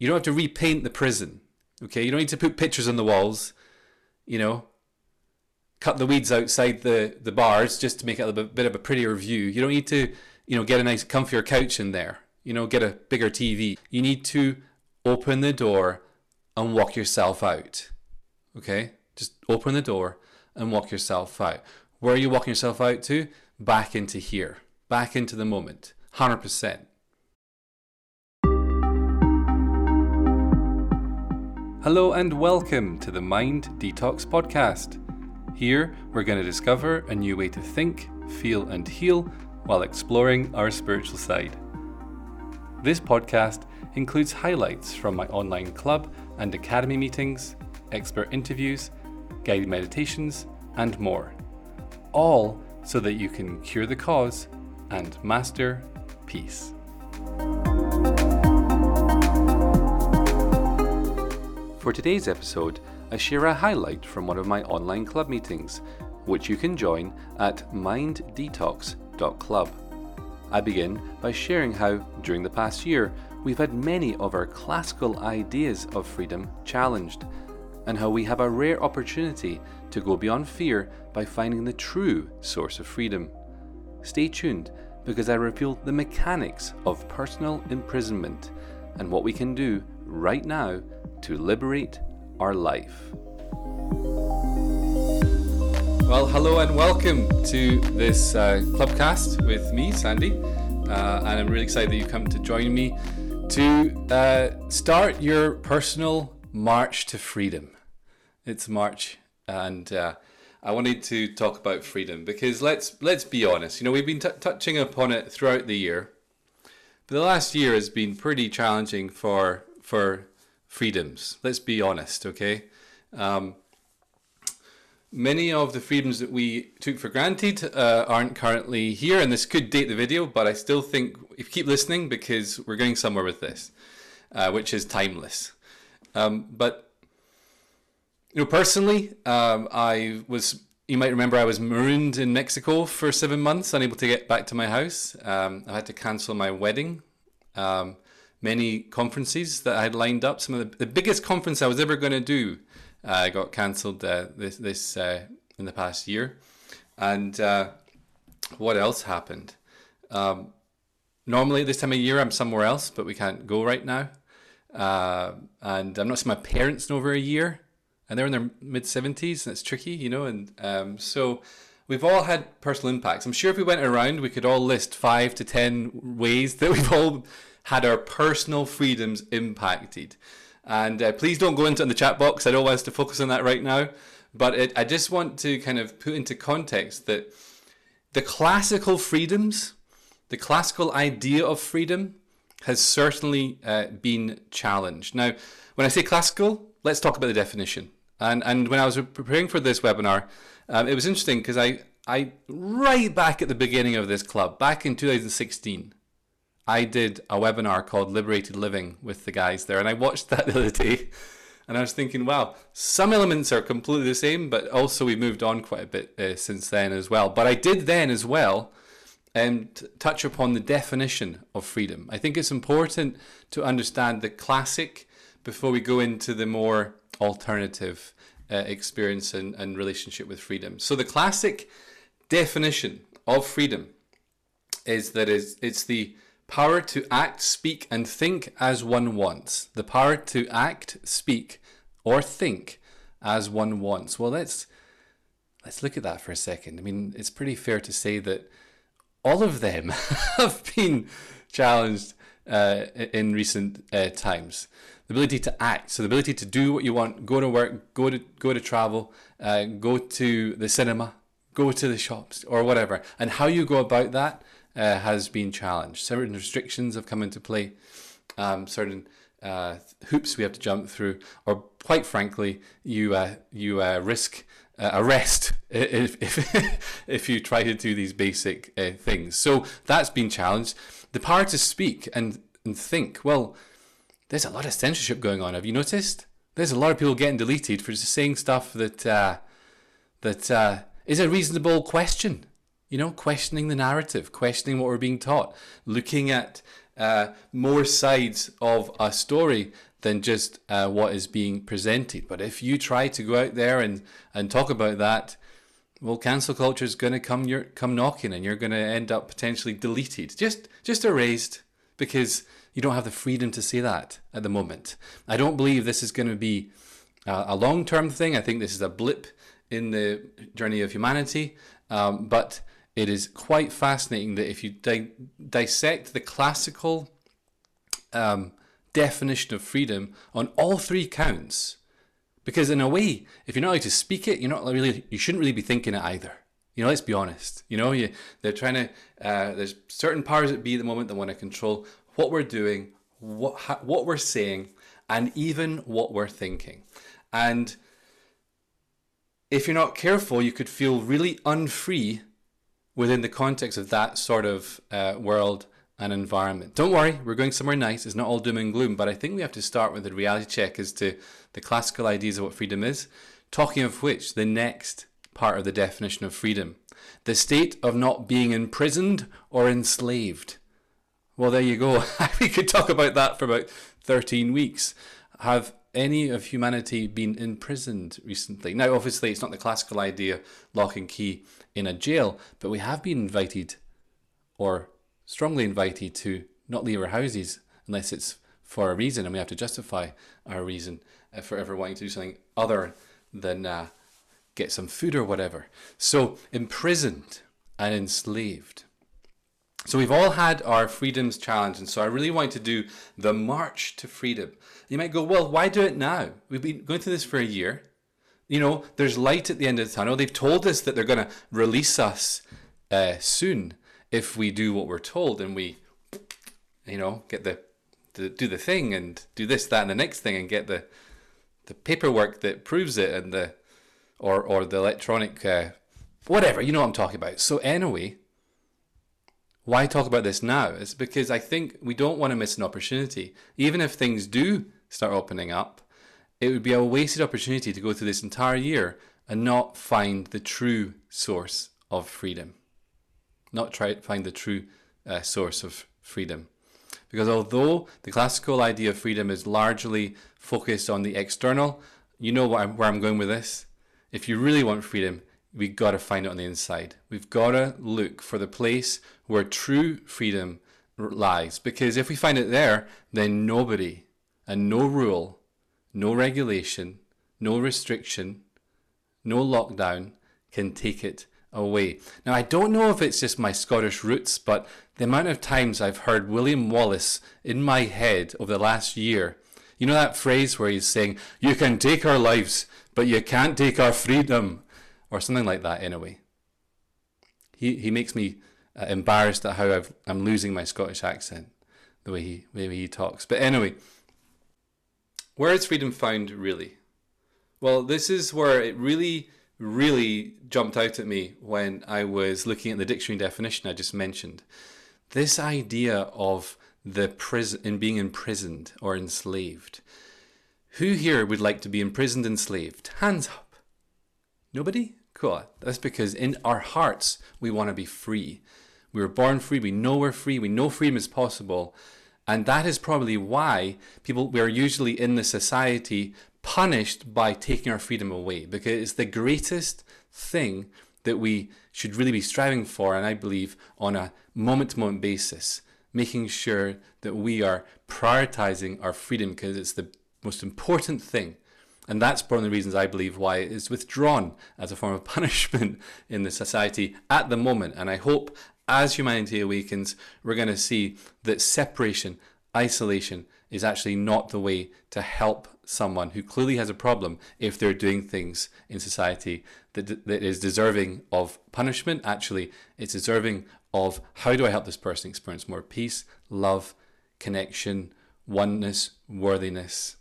You don't have to repaint the prison. Okay, you don't need to put pictures on the walls. You know, cut the weeds outside the the bars just to make it a bit, bit of a prettier view. You don't need to, you know, get a nice comfier couch in there. You know, get a bigger TV. You need to open the door and walk yourself out. Okay, just open the door and walk yourself out. Where are you walking yourself out to? Back into here, back into the moment, hundred percent. Hello and welcome to the Mind Detox Podcast. Here, we're going to discover a new way to think, feel, and heal while exploring our spiritual side. This podcast includes highlights from my online club and academy meetings, expert interviews, guided meditations, and more. All so that you can cure the cause and master peace. For today's episode, I share a highlight from one of my online club meetings, which you can join at minddetox.club. I begin by sharing how, during the past year, we've had many of our classical ideas of freedom challenged, and how we have a rare opportunity to go beyond fear by finding the true source of freedom. Stay tuned because I reveal the mechanics of personal imprisonment and what we can do right now to liberate our life. Well, hello and welcome to this uh, Clubcast with me, Sandy. Uh, and I'm really excited that you come to join me to uh, start your personal march to freedom. It's March, and uh, I wanted to talk about freedom because let's let's be honest. You know, we've been t- touching upon it throughout the year, but the last year has been pretty challenging for for freedoms. Let's be honest, okay? Um, many of the freedoms that we took for granted uh, aren't currently here, and this could date the video, but I still think if you keep listening because we're going somewhere with this, uh, which is timeless. Um, but you know, personally, um, I was. You might remember I was marooned in Mexico for seven months, unable to get back to my house. Um, I had to cancel my wedding. Um, many conferences that I had lined up. Some of the, the biggest conference I was ever going to do uh, got cancelled uh, this this uh, in the past year. And uh, what else happened? Um, normally this time of year I'm somewhere else, but we can't go right now. Uh, and I'm not seeing my parents in over a year, and they're in their mid seventies, and it's tricky, you know. And um, so we've all had personal impacts. I'm sure if we went around, we could all list five to ten ways that we've all had our personal freedoms impacted. And uh, please don't go into in the chat box. I don't want us to focus on that right now. But it, I just want to kind of put into context that the classical freedoms, the classical idea of freedom, has certainly uh, been challenged. Now, when I say classical, let's talk about the definition. And and when I was preparing for this webinar, um, it was interesting because I I right back at the beginning of this club, back in 2016, I did a webinar called Liberated Living with the guys there, and I watched that the other day, and I was thinking, wow, some elements are completely the same, but also we've moved on quite a bit uh, since then as well. But I did then as well um, touch upon the definition of freedom. I think it's important to understand the classic before we go into the more alternative uh, experience and, and relationship with freedom. So the classic definition of freedom is that is it's the Power to act, speak, and think as one wants. The power to act, speak, or think as one wants. Well, let's let's look at that for a second. I mean, it's pretty fair to say that all of them have been challenged uh, in recent uh, times. The ability to act, so the ability to do what you want, go to work, go to go to travel, uh, go to the cinema, go to the shops, or whatever, and how you go about that uh, has been challenged. Certain restrictions have come into play, um, certain uh, hoops we have to jump through, or quite frankly, you uh, you uh, risk uh, arrest if, if if you try to do these basic uh, things. So that's been challenged. The power to speak and and think. Well, there's a lot of censorship going on. Have you noticed? There's a lot of people getting deleted for just saying stuff that that is a reasonable question you know, questioning the narrative, questioning what we're being taught, looking at uh, more sides of a story than just uh, what is being presented. But if you try to go out there and, and talk about that, well, cancel culture is going to come your, come knocking, and you're going to end up potentially deleted, just just erased, because you don't have the freedom to say that at the moment. I don't believe this is going to be a, a long term thing. I think this is a blip in the journey of humanity, um, but it is quite fascinating that if you di- dissect the classical um, definition of freedom on all three counts, because in a way, if you're not allowed to speak it, you're not really, you shouldn't really be thinking it either. You know, let's be honest. You know, you, they're trying to. Uh, there's certain powers that be at the moment that want to control what we're doing, what what we're saying, and even what we're thinking. And if you're not careful, you could feel really unfree within the context of that sort of uh, world and environment. Don't worry, we're going somewhere nice. It's not all doom and gloom, but I think we have to start with a reality check as to the classical ideas of what freedom is. Talking of which, the next part of the definition of freedom the state of not being imprisoned or enslaved. Well, there you go. we could talk about that for about 13 weeks. Have any of humanity been imprisoned recently? Now, obviously, it's not the classical idea lock and key in a jail, but we have been invited or strongly invited to not leave our houses unless it's for a reason and we have to justify our reason uh, for ever wanting to do something other than uh, get some food or whatever. So, imprisoned and enslaved. So, we've all had our freedoms challenge, and so I really want to do the march to freedom. You might go, well, why do it now? We've been going through this for a year. You know, there's light at the end of the tunnel. They've told us that they're going to release us uh, soon if we do what we're told and we, you know, get the, the do the thing and do this, that, and the next thing and get the the paperwork that proves it and the or or the electronic uh, whatever you know what I'm talking about. So anyway, why talk about this now? It's because I think we don't want to miss an opportunity, even if things do start opening up it would be a wasted opportunity to go through this entire year and not find the true source of freedom. Not try to find the true uh, source of freedom. Because although the classical idea of freedom is largely focused on the external, you know I'm, where I'm going with this? If you really want freedom, we've got to find it on the inside. We've got to look for the place where true freedom lies. Because if we find it there, then nobody and no rule no regulation, no restriction, no lockdown can take it away. Now, I don't know if it's just my Scottish roots, but the amount of times I've heard William Wallace in my head over the last year, you know that phrase where he's saying, You can take our lives, but you can't take our freedom, or something like that, anyway. He, he makes me uh, embarrassed at how i am losing my Scottish accent, the way he, the way he talks. But anyway, where is freedom found really? Well, this is where it really, really jumped out at me when I was looking at the dictionary definition I just mentioned. This idea of the prison in being imprisoned or enslaved. Who here would like to be imprisoned, enslaved? Hands up. Nobody? Cool. That's because in our hearts we want to be free. We were born free. We know we're free. We know freedom is possible. And that is probably why people, we are usually in the society punished by taking our freedom away because it's the greatest thing that we should really be striving for. And I believe on a moment to moment basis, making sure that we are prioritizing our freedom because it's the most important thing. And that's one of the reasons I believe why it is withdrawn as a form of punishment in the society at the moment. And I hope as humanity awakens, we're going to see that separation, isolation, is actually not the way to help someone who clearly has a problem if they're doing things in society that, that is deserving of punishment. Actually, it's deserving of how do I help this person experience more peace, love, connection, oneness, worthiness.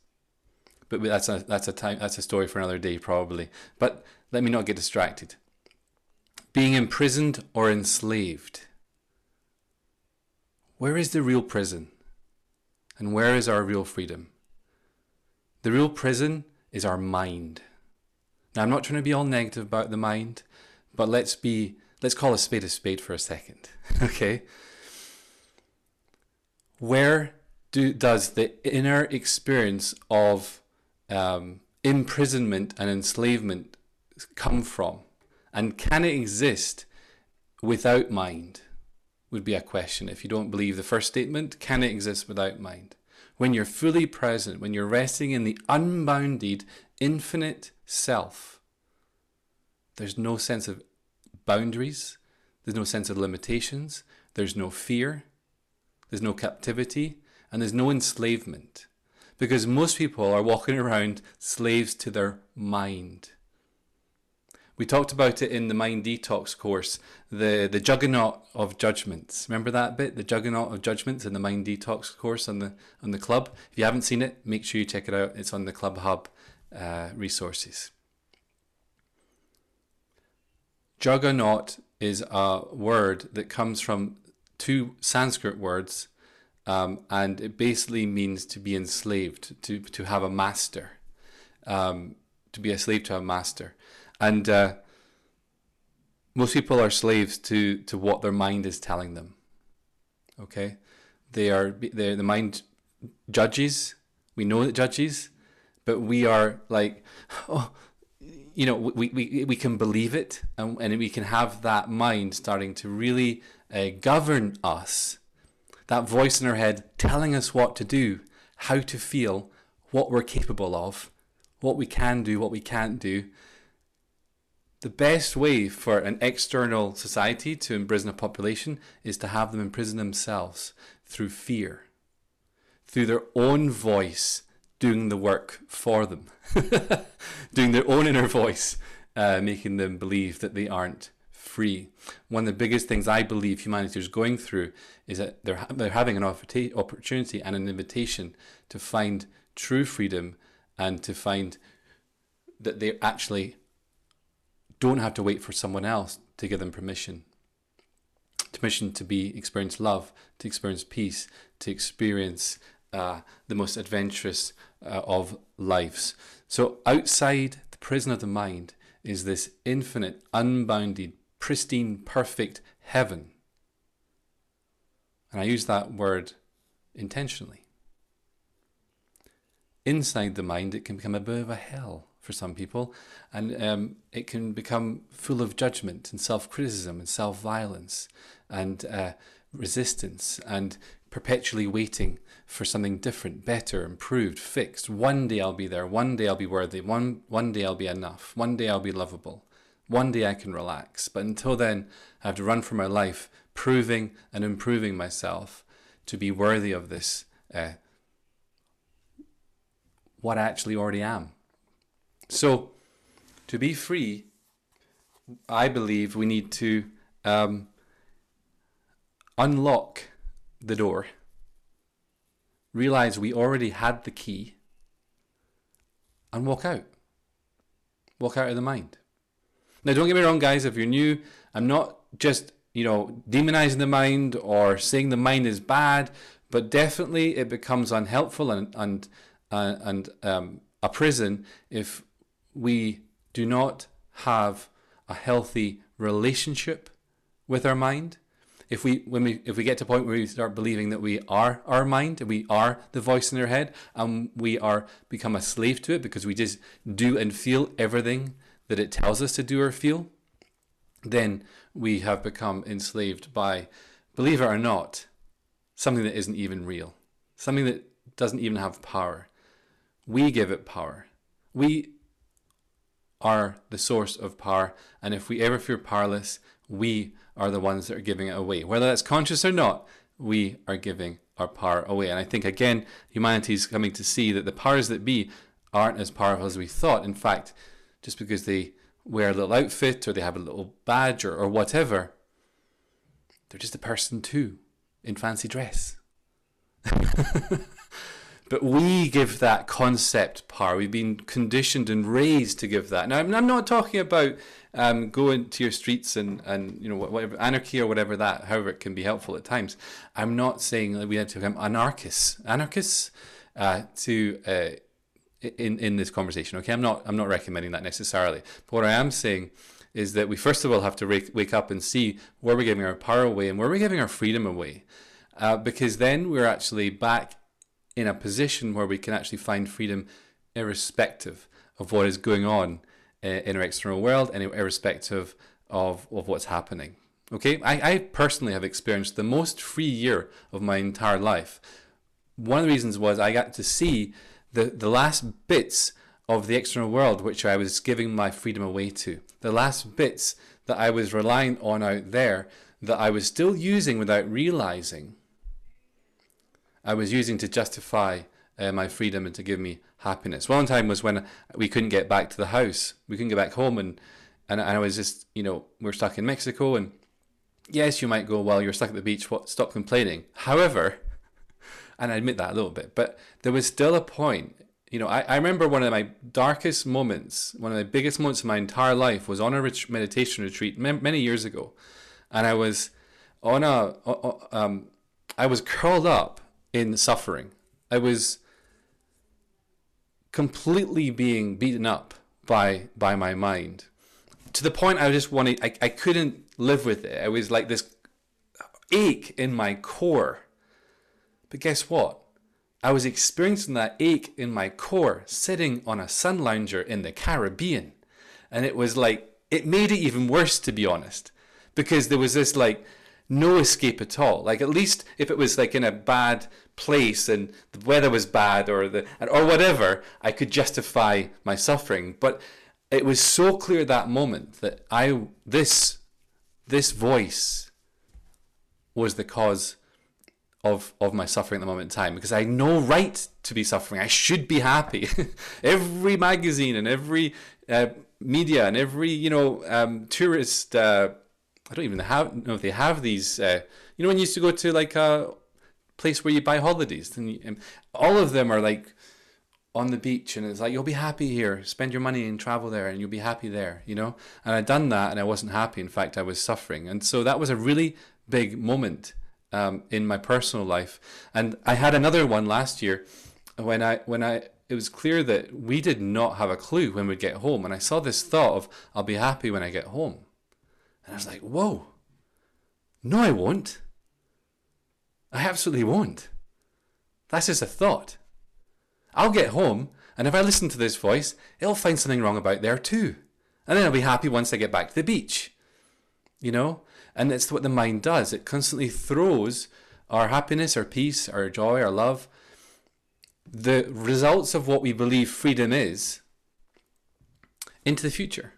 But that's a that's a time that's a story for another day probably. But let me not get distracted being imprisoned or enslaved. Where is the real prison? And where is our real freedom? The real prison is our mind. Now, I'm not trying to be all negative about the mind, but let's be, let's call a spade a spade for a second, okay? Where do, does the inner experience of um, imprisonment and enslavement come from? And can it exist without mind? Would be a question. If you don't believe the first statement, can it exist without mind? When you're fully present, when you're resting in the unbounded, infinite self, there's no sense of boundaries, there's no sense of limitations, there's no fear, there's no captivity, and there's no enslavement. Because most people are walking around slaves to their mind. We talked about it in the Mind Detox course, the, the juggernaut of judgments. Remember that bit? The juggernaut of judgments in the Mind Detox course on the on the club. If you haven't seen it, make sure you check it out. It's on the Club Hub uh, resources. Juggernaut is a word that comes from two Sanskrit words, um, and it basically means to be enslaved, to to have a master, um, to be a slave to a master. And uh, most people are slaves to, to what their mind is telling them. Okay? They are, the mind judges. We know it judges, but we are like, oh, you know, we, we, we can believe it and, and we can have that mind starting to really uh, govern us. That voice in our head telling us what to do, how to feel, what we're capable of, what we can do, what we can't do. The best way for an external society to imprison a population is to have them imprison themselves through fear, through their own voice doing the work for them, doing their own inner voice, uh, making them believe that they aren't free. One of the biggest things I believe humanity is going through is that they're, they're having an opportunity and an invitation to find true freedom and to find that they actually don't have to wait for someone else to give them permission. Permission to be experience love, to experience peace, to experience uh, the most adventurous uh, of lives. So outside the prison of the mind is this infinite, unbounded, pristine, perfect heaven. And I use that word intentionally. Inside the mind, it can become a bit of a hell for some people, and um, it can become full of judgment and self criticism and self violence and uh, resistance and perpetually waiting for something different, better, improved, fixed. One day I'll be there. One day I'll be worthy. One one day I'll be enough. One day I'll be lovable. One day I can relax. But until then, I have to run for my life, proving and improving myself to be worthy of this. Uh, what I actually already am. So, to be free, I believe we need to um, unlock the door, realize we already had the key, and walk out. Walk out of the mind. Now, don't get me wrong, guys, if you're new, I'm not just, you know, demonizing the mind or saying the mind is bad, but definitely it becomes unhelpful and, and, uh, and um, a prison if we do not have a healthy relationship with our mind, if we when we if we get to a point where we start believing that we are our mind and we are the voice in our head and we are become a slave to it because we just do and feel everything that it tells us to do or feel, then we have become enslaved by, believe it or not, something that isn't even real, something that doesn't even have power. We give it power. We are the source of power. And if we ever feel powerless, we are the ones that are giving it away. Whether that's conscious or not, we are giving our power away. And I think, again, humanity is coming to see that the powers that be aren't as powerful as we thought. In fact, just because they wear a little outfit or they have a little badge or, or whatever, they're just a person too in fancy dress. But we give that concept power. We've been conditioned and raised to give that. Now, I'm not talking about um, going to your streets and, and you know whatever anarchy or whatever that, however it can be helpful at times. I'm not saying that we have to become anarchists, anarchists uh, to uh, in in this conversation. Okay, I'm not I'm not recommending that necessarily. But what I am saying is that we first of all have to wake, wake up and see where we're giving our power away and where we're giving our freedom away, uh, because then we're actually back in a position where we can actually find freedom irrespective of what is going on uh, in our external world and irrespective of, of what's happening. Okay, I, I personally have experienced the most free year of my entire life. One of the reasons was I got to see the, the last bits of the external world which I was giving my freedom away to. The last bits that I was relying on out there that I was still using without realizing I was using to justify uh, my freedom and to give me happiness. One time was when we couldn't get back to the house. We couldn't get back home and and I was just, you know, we are stuck in Mexico and yes, you might go, well, you're stuck at the beach, what stop complaining. However, and I admit that a little bit, but there was still a point you know, I, I remember one of my darkest moments, one of the biggest moments of my entire life was on a ret- meditation retreat many years ago. And I was on a, um, I was curled up in suffering. I was completely being beaten up by, by my mind to the point I just wanted, I, I couldn't live with it. It was like this ache in my core. But guess what? I was experiencing that ache in my core sitting on a sun lounger in the Caribbean. And it was like, it made it even worse, to be honest, because there was this like no escape at all. Like, at least if it was like in a bad place and the weather was bad or the, or whatever, I could justify my suffering. But it was so clear that moment that I, this, this voice was the cause of of my suffering at the moment in time because I had no right to be suffering. I should be happy. every magazine and every uh, media and every you know um, tourist. Uh, I don't even have know if they have these. Uh, you know when you used to go to like a place where you buy holidays, and, you, all of them are like on the beach and it's like you'll be happy here spend your money and travel there and you'll be happy there you know and i'd done that and i wasn't happy in fact i was suffering and so that was a really big moment um, in my personal life. And I had another one last year when I when I it was clear that we did not have a clue when we'd get home. And I saw this thought of I'll be happy when I get home. And I was like, whoa. No, I won't. I absolutely won't. That's just a thought. I'll get home, and if I listen to this voice, it'll find something wrong about there too. And then I'll be happy once I get back to the beach. You know? And it's what the mind does. It constantly throws our happiness, our peace, our joy, our love, the results of what we believe freedom is, into the future.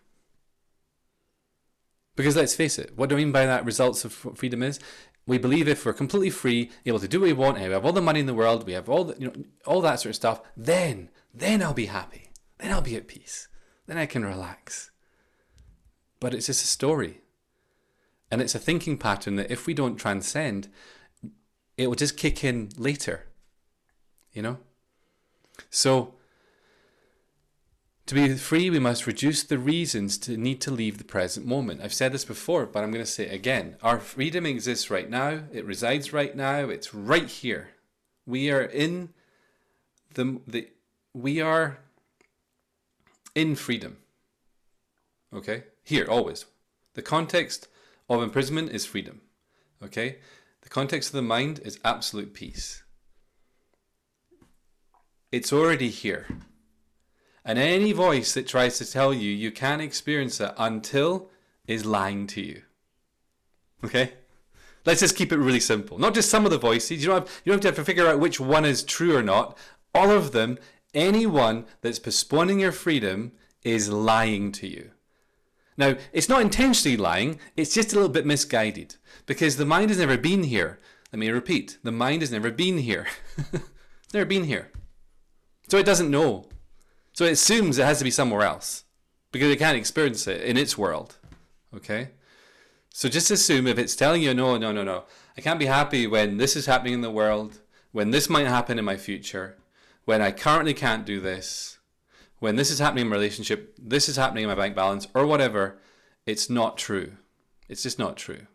Because let's face it, what do I mean by that results of freedom is? We believe if we're completely free, able to do what we want, and we have all the money in the world, we have all the, you know, all that sort of stuff, then, then I'll be happy. Then I'll be at peace. Then I can relax. But it's just a story. And it's a thinking pattern that if we don't transcend, it will just kick in later. You know? So, to be free, we must reduce the reasons to need to leave the present moment. I've said this before, but I'm going to say it again. Our freedom exists right now, it resides right now, it's right here. We are in the, the we are in freedom. Okay? Here, always. The context of imprisonment is freedom. Okay? The context of the mind is absolute peace. It's already here. And any voice that tries to tell you you can't experience it until is lying to you. Okay? Let's just keep it really simple. Not just some of the voices. You don't have, you don't have to figure out which one is true or not. All of them, anyone that's postponing your freedom is lying to you. Now, it's not intentionally lying, it's just a little bit misguided because the mind has never been here. Let me repeat the mind has never been here. it's never been here. So it doesn't know. So it assumes it has to be somewhere else because it can't experience it in its world. Okay? So just assume if it's telling you, no, no, no, no, I can't be happy when this is happening in the world, when this might happen in my future, when I currently can't do this, when this is happening in my relationship, this is happening in my bank balance, or whatever, it's not true. It's just not true.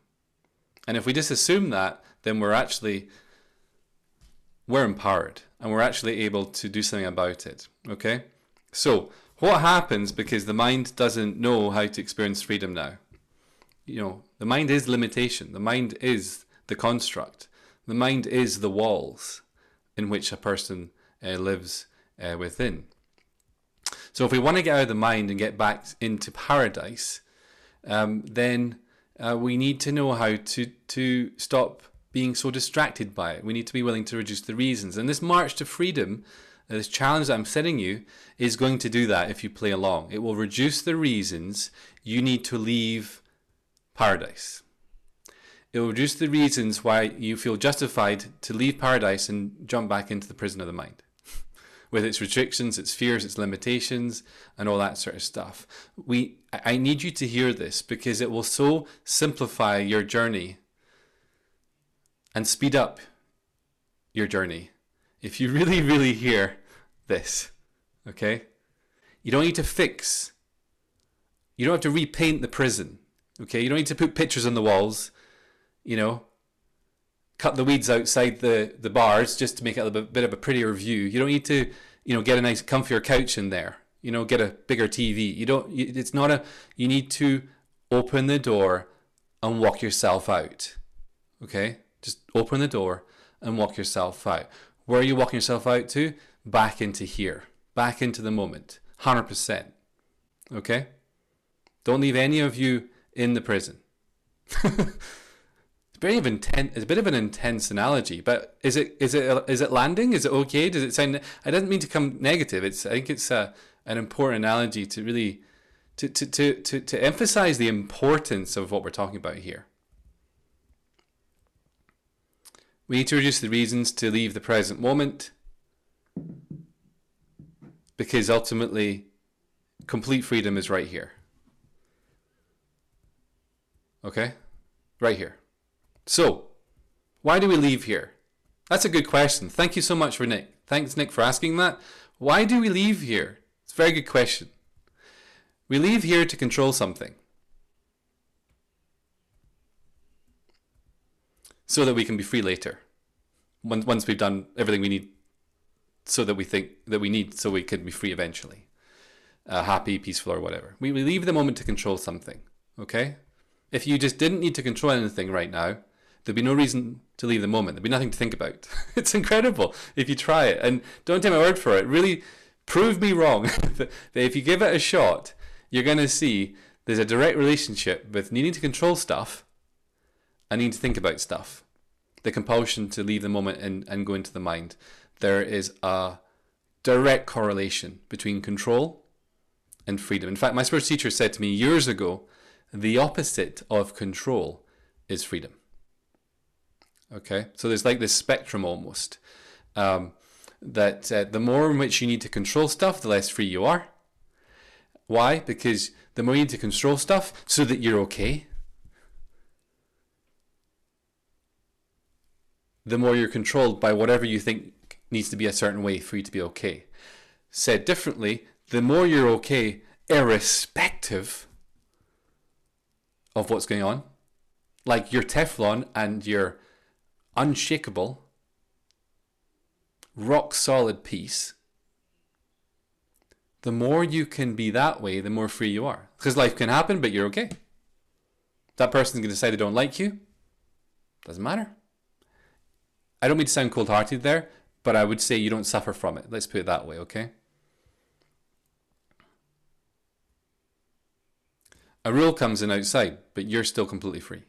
And if we just assume that, then we're actually we're empowered and we're actually able to do something about it. Okay? So what happens because the mind doesn't know how to experience freedom now? You know, the mind is limitation. The mind is the construct. The mind is the walls. in which a person uh, lives uh, within. So, if we want to get out of the mind and get back into paradise, um, then uh, we need to know how to to stop being so distracted by it. We need to be willing to reduce the reasons. And this march to freedom, uh, this challenge that I'm setting you, is going to do that if you play along. It will reduce the reasons you need to leave paradise. It will reduce the reasons why you feel justified to leave paradise and jump back into the prison of the mind with its restrictions, its fears, its limitations, and all that sort of stuff. We, I need you to hear this because it will so simplify your journey and speed up your journey if you really, really hear this. Okay? You don't need to fix, you don't have to repaint the prison. Okay? You don't need to put pictures on the walls, you know, cut the weeds outside the, the bars just to make it a bit of a prettier view. You don't need to, you know, get a nice comfier couch in there. You know, get a bigger TV. You don't. It's not a. You need to open the door and walk yourself out. Okay, just open the door and walk yourself out. Where are you walking yourself out to? Back into here. Back into the moment. Hundred percent. Okay. Don't leave any of you in the prison. Very intense. It's a bit of an intense analogy, but is it is it is it landing? Is it okay? Does it sound? I don't mean to come negative. It's I think it's a, an important analogy to really to, to, to, to, to emphasize the importance of what we're talking about here. We need to reduce the reasons to leave the present moment because ultimately complete freedom is right here. Okay? Right here. So, why do we leave here? That's a good question. Thank you so much for Nick. Thanks, Nick, for asking that. Why do we leave here? It's a very good question. We leave here to control something. So that we can be free later. Once we've done everything we need so that we think that we need so we can be free eventually. Uh, happy, peaceful, or whatever. We, we leave the moment to control something. Okay? If you just didn't need to control anything right now, There'd be no reason to leave the moment. There'd be nothing to think about. it's incredible if you try it. And don't take my word for it. Really prove me wrong that if you give it a shot, you're going to see there's a direct relationship with needing to control stuff and needing to think about stuff. The compulsion to leave the moment and, and go into the mind. There is a direct correlation between control and freedom. In fact, my spiritual teacher said to me years ago the opposite of control is freedom. Okay, so there's like this spectrum almost. Um, that uh, the more in which you need to control stuff, the less free you are. Why? Because the more you need to control stuff so that you're okay, the more you're controlled by whatever you think needs to be a certain way for you to be okay. Said differently, the more you're okay, irrespective of what's going on, like your Teflon and your unshakable, rock solid peace, the more you can be that way, the more free you are. Because life can happen, but you're okay. That person's going to decide they don't like you. Doesn't matter. I don't mean to sound cold hearted there, but I would say you don't suffer from it. Let's put it that way, okay? A rule comes in outside, but you're still completely free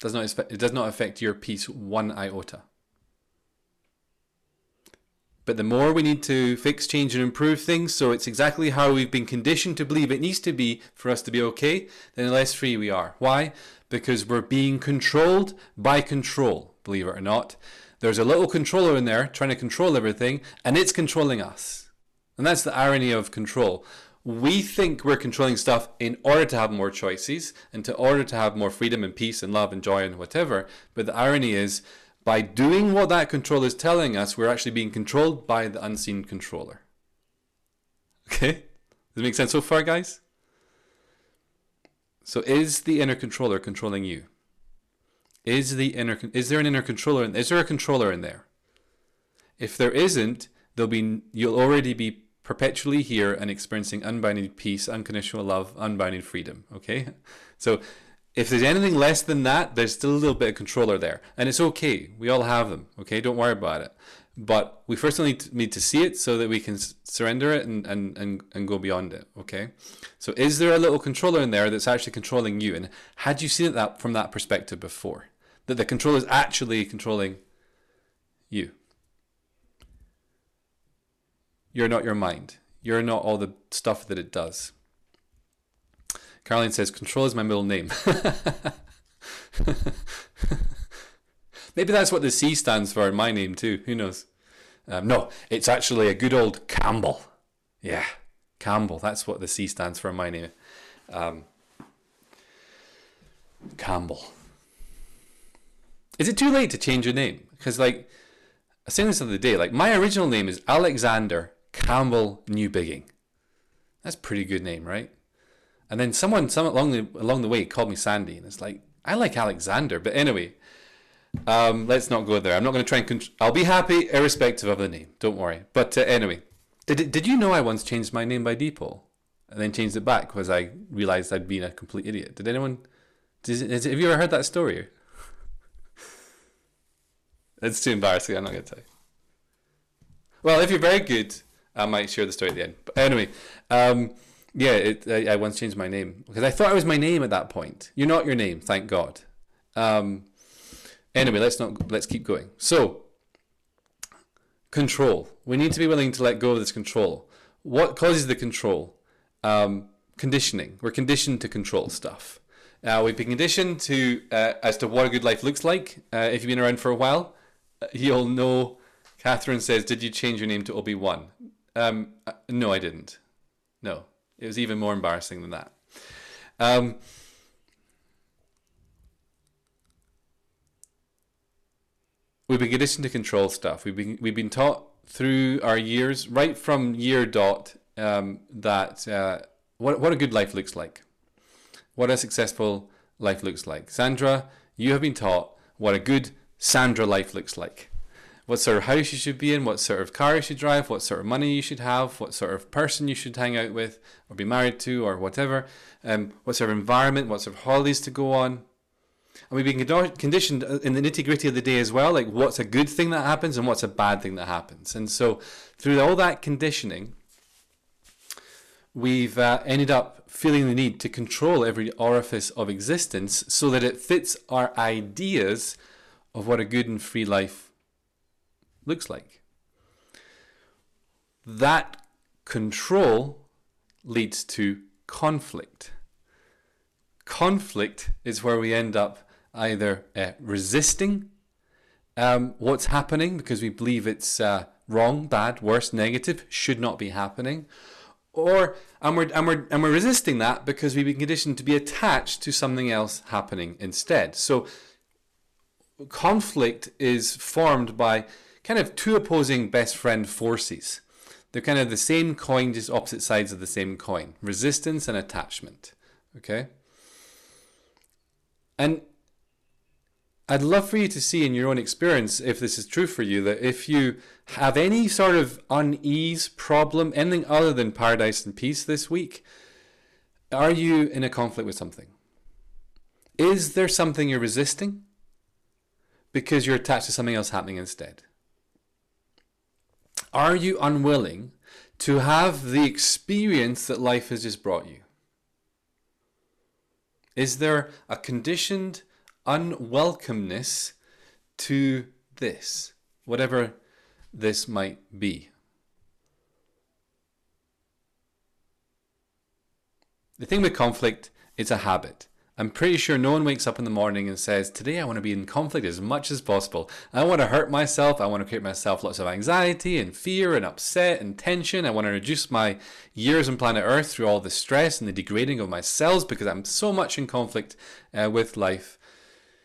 does not it does not affect your peace one iota. But the more we need to fix, change, and improve things, so it's exactly how we've been conditioned to believe it needs to be for us to be okay, then the less free we are. Why? Because we're being controlled by control, believe it or not. There's a little controller in there trying to control everything, and it's controlling us. And that's the irony of control we think we're controlling stuff in order to have more choices and to order to have more freedom and peace and love and joy and whatever. But the irony is, by doing what that control is telling us, we're actually being controlled by the unseen controller. Okay? Does it make sense so far, guys? So is the inner controller controlling you? Is the inner is there an inner controller? Is there a controller in there? If there isn't, there'll be you'll already be perpetually here and experiencing unbounded peace, unconditional love, unbounded freedom. Okay? So if there's anything less than that, there's still a little bit of controller there. And it's okay. We all have them. Okay. Don't worry about it. But we first need to, need to see it so that we can surrender it and, and, and, and go beyond it. Okay. So is there a little controller in there that's actually controlling you? And had you seen it that from that perspective before? That the controller is actually controlling you. You're not your mind. You're not all the stuff that it does. Caroline says, Control is my middle name. Maybe that's what the C stands for in my name too. Who knows? Um, no, it's actually a good old Campbell. Yeah, Campbell. That's what the C stands for in my name. Um, Campbell. Is it too late to change your name? Because, like, I was this the other day, like, my original name is Alexander Campbell Newbigging. That's a pretty good name, right? And then someone, some along the along the way, called me Sandy, and it's like I like Alexander, but anyway, um, let's not go there. I'm not going to try and. Contr- I'll be happy irrespective of the name. Don't worry. But uh, anyway, did did you know I once changed my name by deed poll, and then changed it back because I realized I'd been a complete idiot? Did anyone? Is, have you ever heard that story? it's too embarrassing. I'm not going to tell you. Well, if you're very good, I might share the story at the end. But anyway, um, yeah, it, I, I, once changed my name because I thought it was my name at that point. You're not your name, thank God. Um, anyway, let's not let's keep going. So, control. We need to be willing to let go of this control. What causes the control? Um, conditioning. We're conditioned to control stuff. Uh, we've been conditioned to uh, as to what a good life looks like. Uh, if you've been around for a while, uh, you'll know. Catherine says, "Did you change your name to Obi Wan?" Um, uh, no, I didn't. No, it was even more embarrassing than that. Um, we've been conditioned to control stuff. We've been we've been taught through our years, right from year dot, um, that uh, what what a good life looks like, what a successful life looks like. Sandra, you have been taught what a good Sandra life looks like what sort of house you should be in, what sort of car you should drive, what sort of money you should have, what sort of person you should hang out with or be married to or whatever, um, what sort of environment, what sort of holidays to go on. And we've been conditioned in the nitty gritty of the day as well, like what's a good thing that happens and what's a bad thing that happens. And so through all that conditioning, we've uh, ended up feeling the need to control every orifice of existence so that it fits our ideas of what a good and free life looks like. That control leads to conflict. Conflict is where we end up either uh, resisting um, what's happening because we believe it's uh, wrong, bad, worse, negative, should not be happening, or and we're, and we're and we're resisting that because we've been conditioned to be attached to something else happening instead. So conflict is formed by kind of two opposing best friend forces. They're kind of the same coin, just opposite sides of the same coin resistance and attachment. Okay? And I'd love for you to see in your own experience, if this is true for you, that if you have any sort of unease, problem, anything other than paradise and peace this week, are you in a conflict with something? Is there something you're resisting because you're attached to something else happening instead? Are you unwilling to have the experience that life has just brought you? Is there a conditioned unwelcomeness to this, whatever this might be? The thing with conflict, it's a habit. I'm pretty sure no one wakes up in the morning and says, Today I want to be in conflict as much as possible. I want to hurt myself. I want to create myself lots of anxiety and fear and upset and tension. I want to reduce my years on planet Earth through all the stress and the degrading of my cells because I'm so much in conflict uh, with life.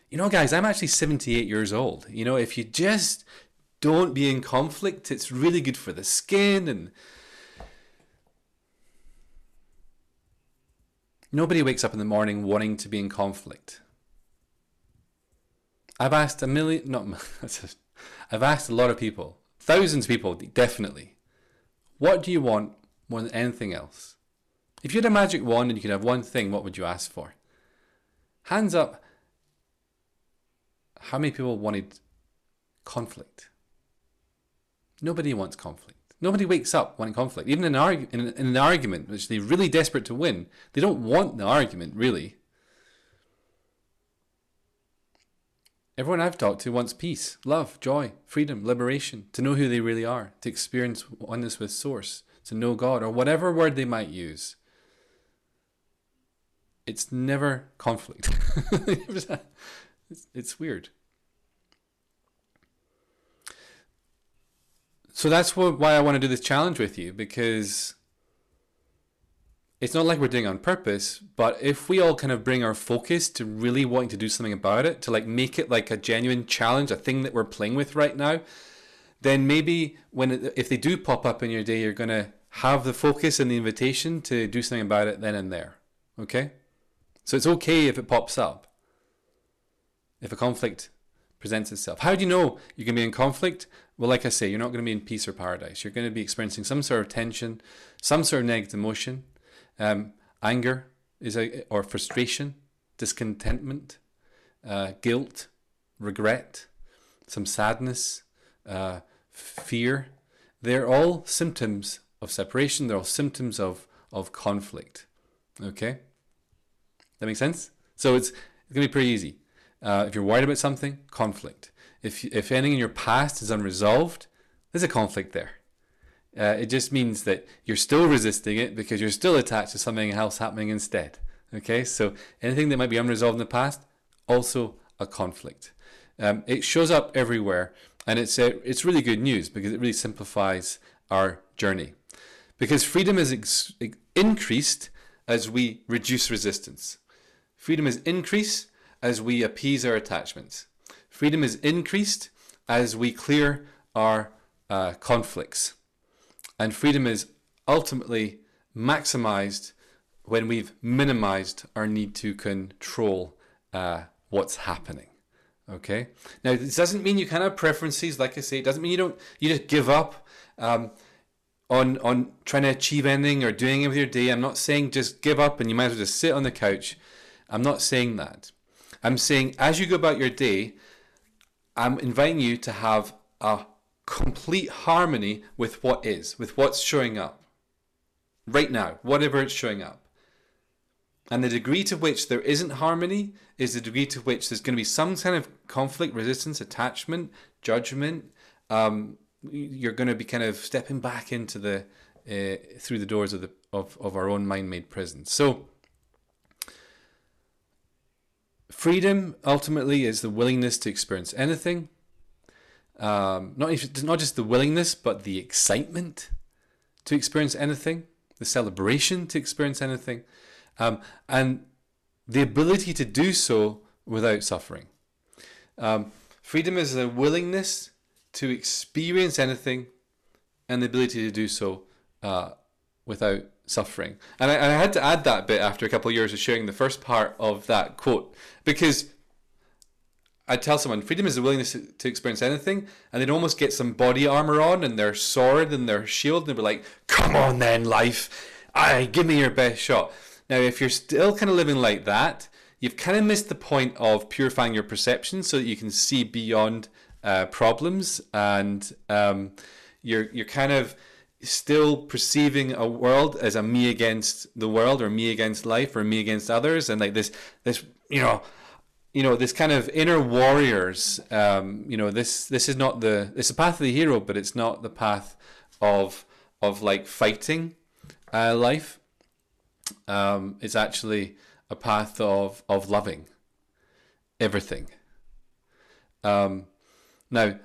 You know, guys, I'm actually 78 years old. You know, if you just don't be in conflict, it's really good for the skin and Nobody wakes up in the morning wanting to be in conflict. I've asked a million, not, I've asked a lot of people, thousands of people, definitely. What do you want more than anything else? If you had a magic wand and you could have one thing, what would you ask for? Hands up. How many people wanted conflict? Nobody wants conflict. Nobody wakes up wanting conflict. Even in an, argu- in, in an argument, which they're really desperate to win, they don't want the argument, really. Everyone I've talked to wants peace, love, joy, freedom, liberation, to know who they really are, to experience oneness with Source, to know God, or whatever word they might use. It's never conflict. it's, it's weird. So that's what, why I want to do this challenge with you because it's not like we're doing it on purpose, but if we all kind of bring our focus to really wanting to do something about it, to like make it like a genuine challenge, a thing that we're playing with right now, then maybe when if they do pop up in your day, you're going to have the focus and the invitation to do something about it then and there. Okay? So it's okay if it pops up. If a conflict presents itself. How do you know you're going to be in conflict? Well, like I say, you're not going to be in peace or paradise. You're going to be experiencing some sort of tension, some sort of negative emotion, um, anger is a, or frustration, discontentment, uh, guilt, regret, some sadness, uh, fear. They're all symptoms of separation. They're all symptoms of of conflict. Okay, that makes sense. So it's, it's going to be pretty easy. Uh, if you're worried about something, conflict. If, if anything in your past is unresolved, there's a conflict there. Uh, it just means that you're still resisting it because you're still attached to something else happening instead. Okay, so anything that might be unresolved in the past, also a conflict. Um, it shows up everywhere, and it's uh, it's really good news because it really simplifies our journey. Because freedom is ex- increased as we reduce resistance. Freedom is increased as we appease our attachments. Freedom is increased as we clear our uh, conflicts. And freedom is ultimately maximized when we've minimized our need to control uh, what's happening. Okay. Now, this doesn't mean you can't have preferences. Like I say, it doesn't mean you don't. You just give up um, on on trying to achieve anything or doing it with your day. I'm not saying just give up and you might as well just sit on the couch. I'm not saying that. I'm saying as you go about your day, I'm inviting you to have a complete harmony with what is, with what's showing up right now, whatever it's showing up. And the degree to which there isn't harmony is the degree to which there's going to be some kind of conflict, resistance, attachment, judgment. Um, you're going to be kind of stepping back into the uh, through the doors of the of, of our own mind-made prison. So freedom ultimately is the willingness to experience anything. Um, not not just the willingness, but the excitement to experience anything, the celebration to experience anything, um, and the ability to do so without suffering. Um, freedom is the willingness to experience anything, and the ability to do so uh, without suffering. And I, and I, had to add that bit after a couple of years of sharing the first part of that quote because I tell someone freedom is the willingness to, experience anything, and they'd almost get some body armor on and their sword and their shield, and they'd be like, "Come on, then, life, I give me your best shot." Now, if you're still kind of living like that, you've kind of missed the point of purifying your perception so that you can see beyond uh, problems, and um, you're you're kind of still perceiving a world as a me against the world or me against life or me against others and like this this you know you know this kind of inner warriors um, you know this this is not the it's the path of the hero but it's not the path of of like fighting uh, life. Um, it's actually a path of of loving everything. Um, now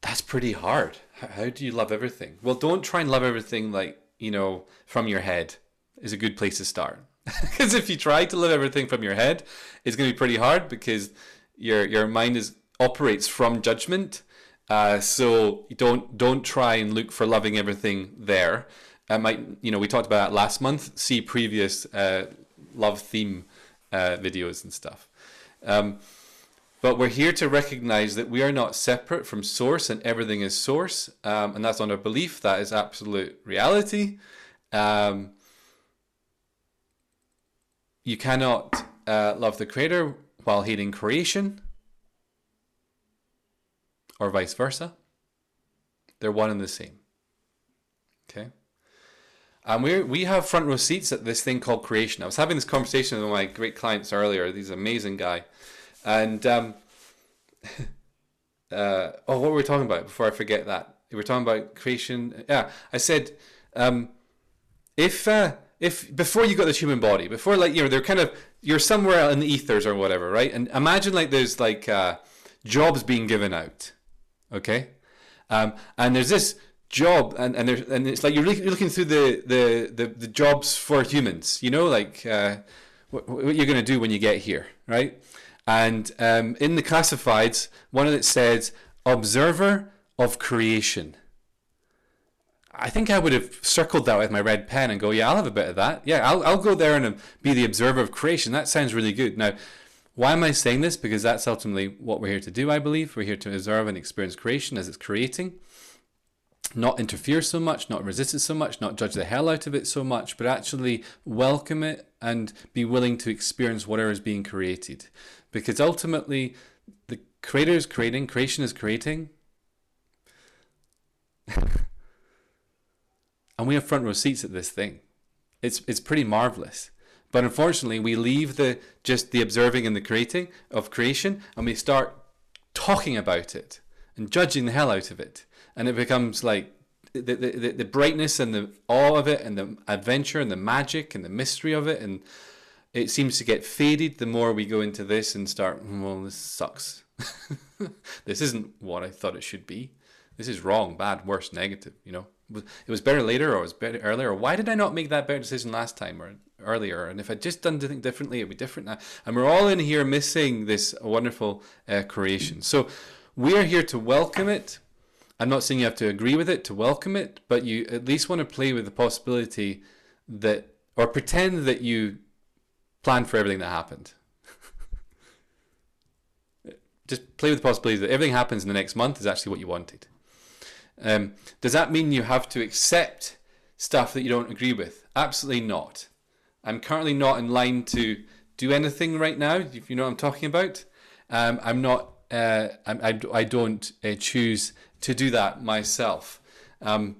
that's pretty hard how do you love everything? Well, don't try and love everything like, you know, from your head is a good place to start. Because if you try to love everything from your head, it's going to be pretty hard because your your mind is operates from judgment. Uh, so don't don't try and look for loving everything there. I might you know we talked about that last month. See previous uh, love theme uh, videos and stuff. Um, but we're here to recognize that we are not separate from source and everything is source. Um, and that's on our belief. That is absolute reality. Um, you cannot uh, love the creator while hating creation, or vice versa. They're one and the same. Okay. And we we have front row seats at this thing called creation. I was having this conversation with my great clients earlier. An amazing guy, and um, uh, oh, what were we talking about before I forget that? We were talking about creation. Yeah, I said um, if uh, if before you got this human body, before like you know they're kind of you're somewhere in the ethers or whatever, right? And imagine like there's like uh, jobs being given out, okay, um, and there's this job and and, there's, and it's like you're looking through the, the, the, the jobs for humans you know like uh, what, what you're to do when you get here right and um, in the classifieds one of it said observer of creation I think I would have circled that with my red pen and go, yeah, I'll have a bit of that. Yeah, I'll, I'll go there and um, be the observer of creation. That sounds really good. Now, why am I saying this? Because that's ultimately what we're here to do, I believe. We're here to observe and experience creation as it's creating not interfere so much, not resist it so much, not judge the hell out of it so much, but actually welcome it and be willing to experience whatever is being created. Because ultimately, the creator is creating, creation is creating. and we have front row seats at this thing. It's, it's pretty marvelous. But unfortunately, we leave the just the observing and the creating of creation and we start talking about it and judging the hell out of it and it becomes like the, the, the brightness and the awe of it and the adventure and the magic and the mystery of it and it seems to get faded the more we go into this and start well this sucks. This isn't what i thought it should be. This is wrong bad worse negative you know? It was better later or it was better earlier. Or why did i not make that better decision last time or earlier? And if i'd just done something differently it'd be different now. And we're all in here missing this wonderful uh, creation. So we are here to welcome it. I'm not saying you have to agree with it to welcome it, but you at least want to play with the possibility that, or pretend that you planned for everything that happened. Just play with the possibility that everything happens in the next month is actually what you wanted. Um, does that mean you have to accept stuff that you don't agree with? Absolutely not. I'm currently not in line to do anything right now, if you know what I'm talking about. Um, I'm not, uh, I, I, don't uh, choose to do that myself. Um,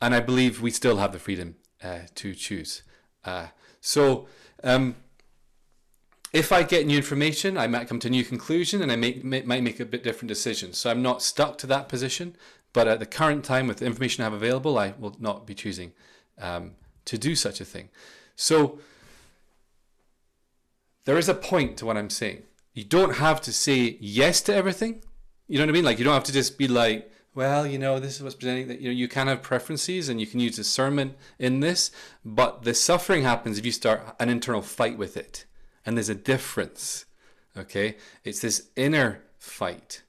and I believe we still have the freedom uh, to choose. Uh, so, um, if I get new information, I might come to a new conclusion and I may, might make a bit different decision. So I'm not stuck to that position, but at the current time, with the information I have available, I will not be choosing um, to do such a thing. So there is a point to what I'm saying. You don't have to say yes to everything. You know what I mean? Like you don't have to just be like, well, you know, this is what's presenting that you know you can have preferences and you can use discernment in this, but the suffering happens if you start an internal fight with it. And there's a difference. Okay? It's this inner fight.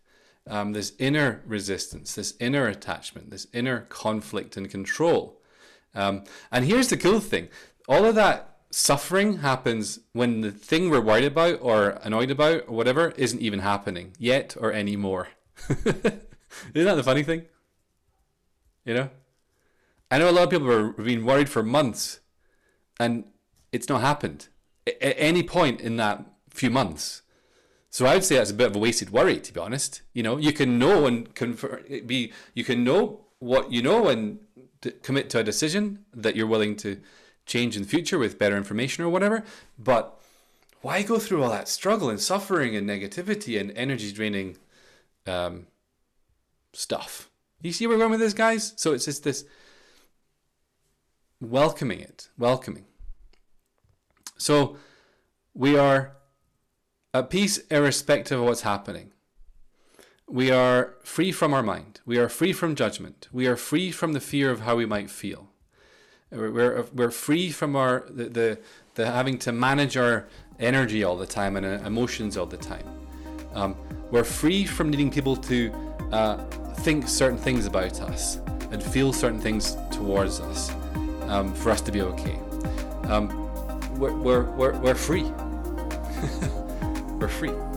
Um, this inner resistance, this inner attachment, this inner conflict and control. Um, and here's the cool thing all of that suffering happens when the thing we're worried about or annoyed about or whatever isn't even happening yet or anymore. Isn't that the funny thing? You know? I know a lot of people have been worried for months and it's not happened at any point in that few months. So I would say that's a bit of a wasted worry, to be honest. You know, you can know and confer, be, you can know what you know and commit to a decision that you're willing to change in the future with better information or whatever. But why go through all that struggle and suffering and negativity and energy draining um, stuff. You see where we're going with this, guys? So it's just this welcoming it, welcoming. So we are at peace irrespective of what's happening. We are free from our mind. We are free from judgment. We are free from the fear of how we might feel. We're, we're free from our the, the, the having to manage our energy all the time and uh, emotions all the time. Um, we're free from needing people to uh, think certain things about us and feel certain things towards us um, for us to be okay. Um, we're, we're, we're, we're free. we're free.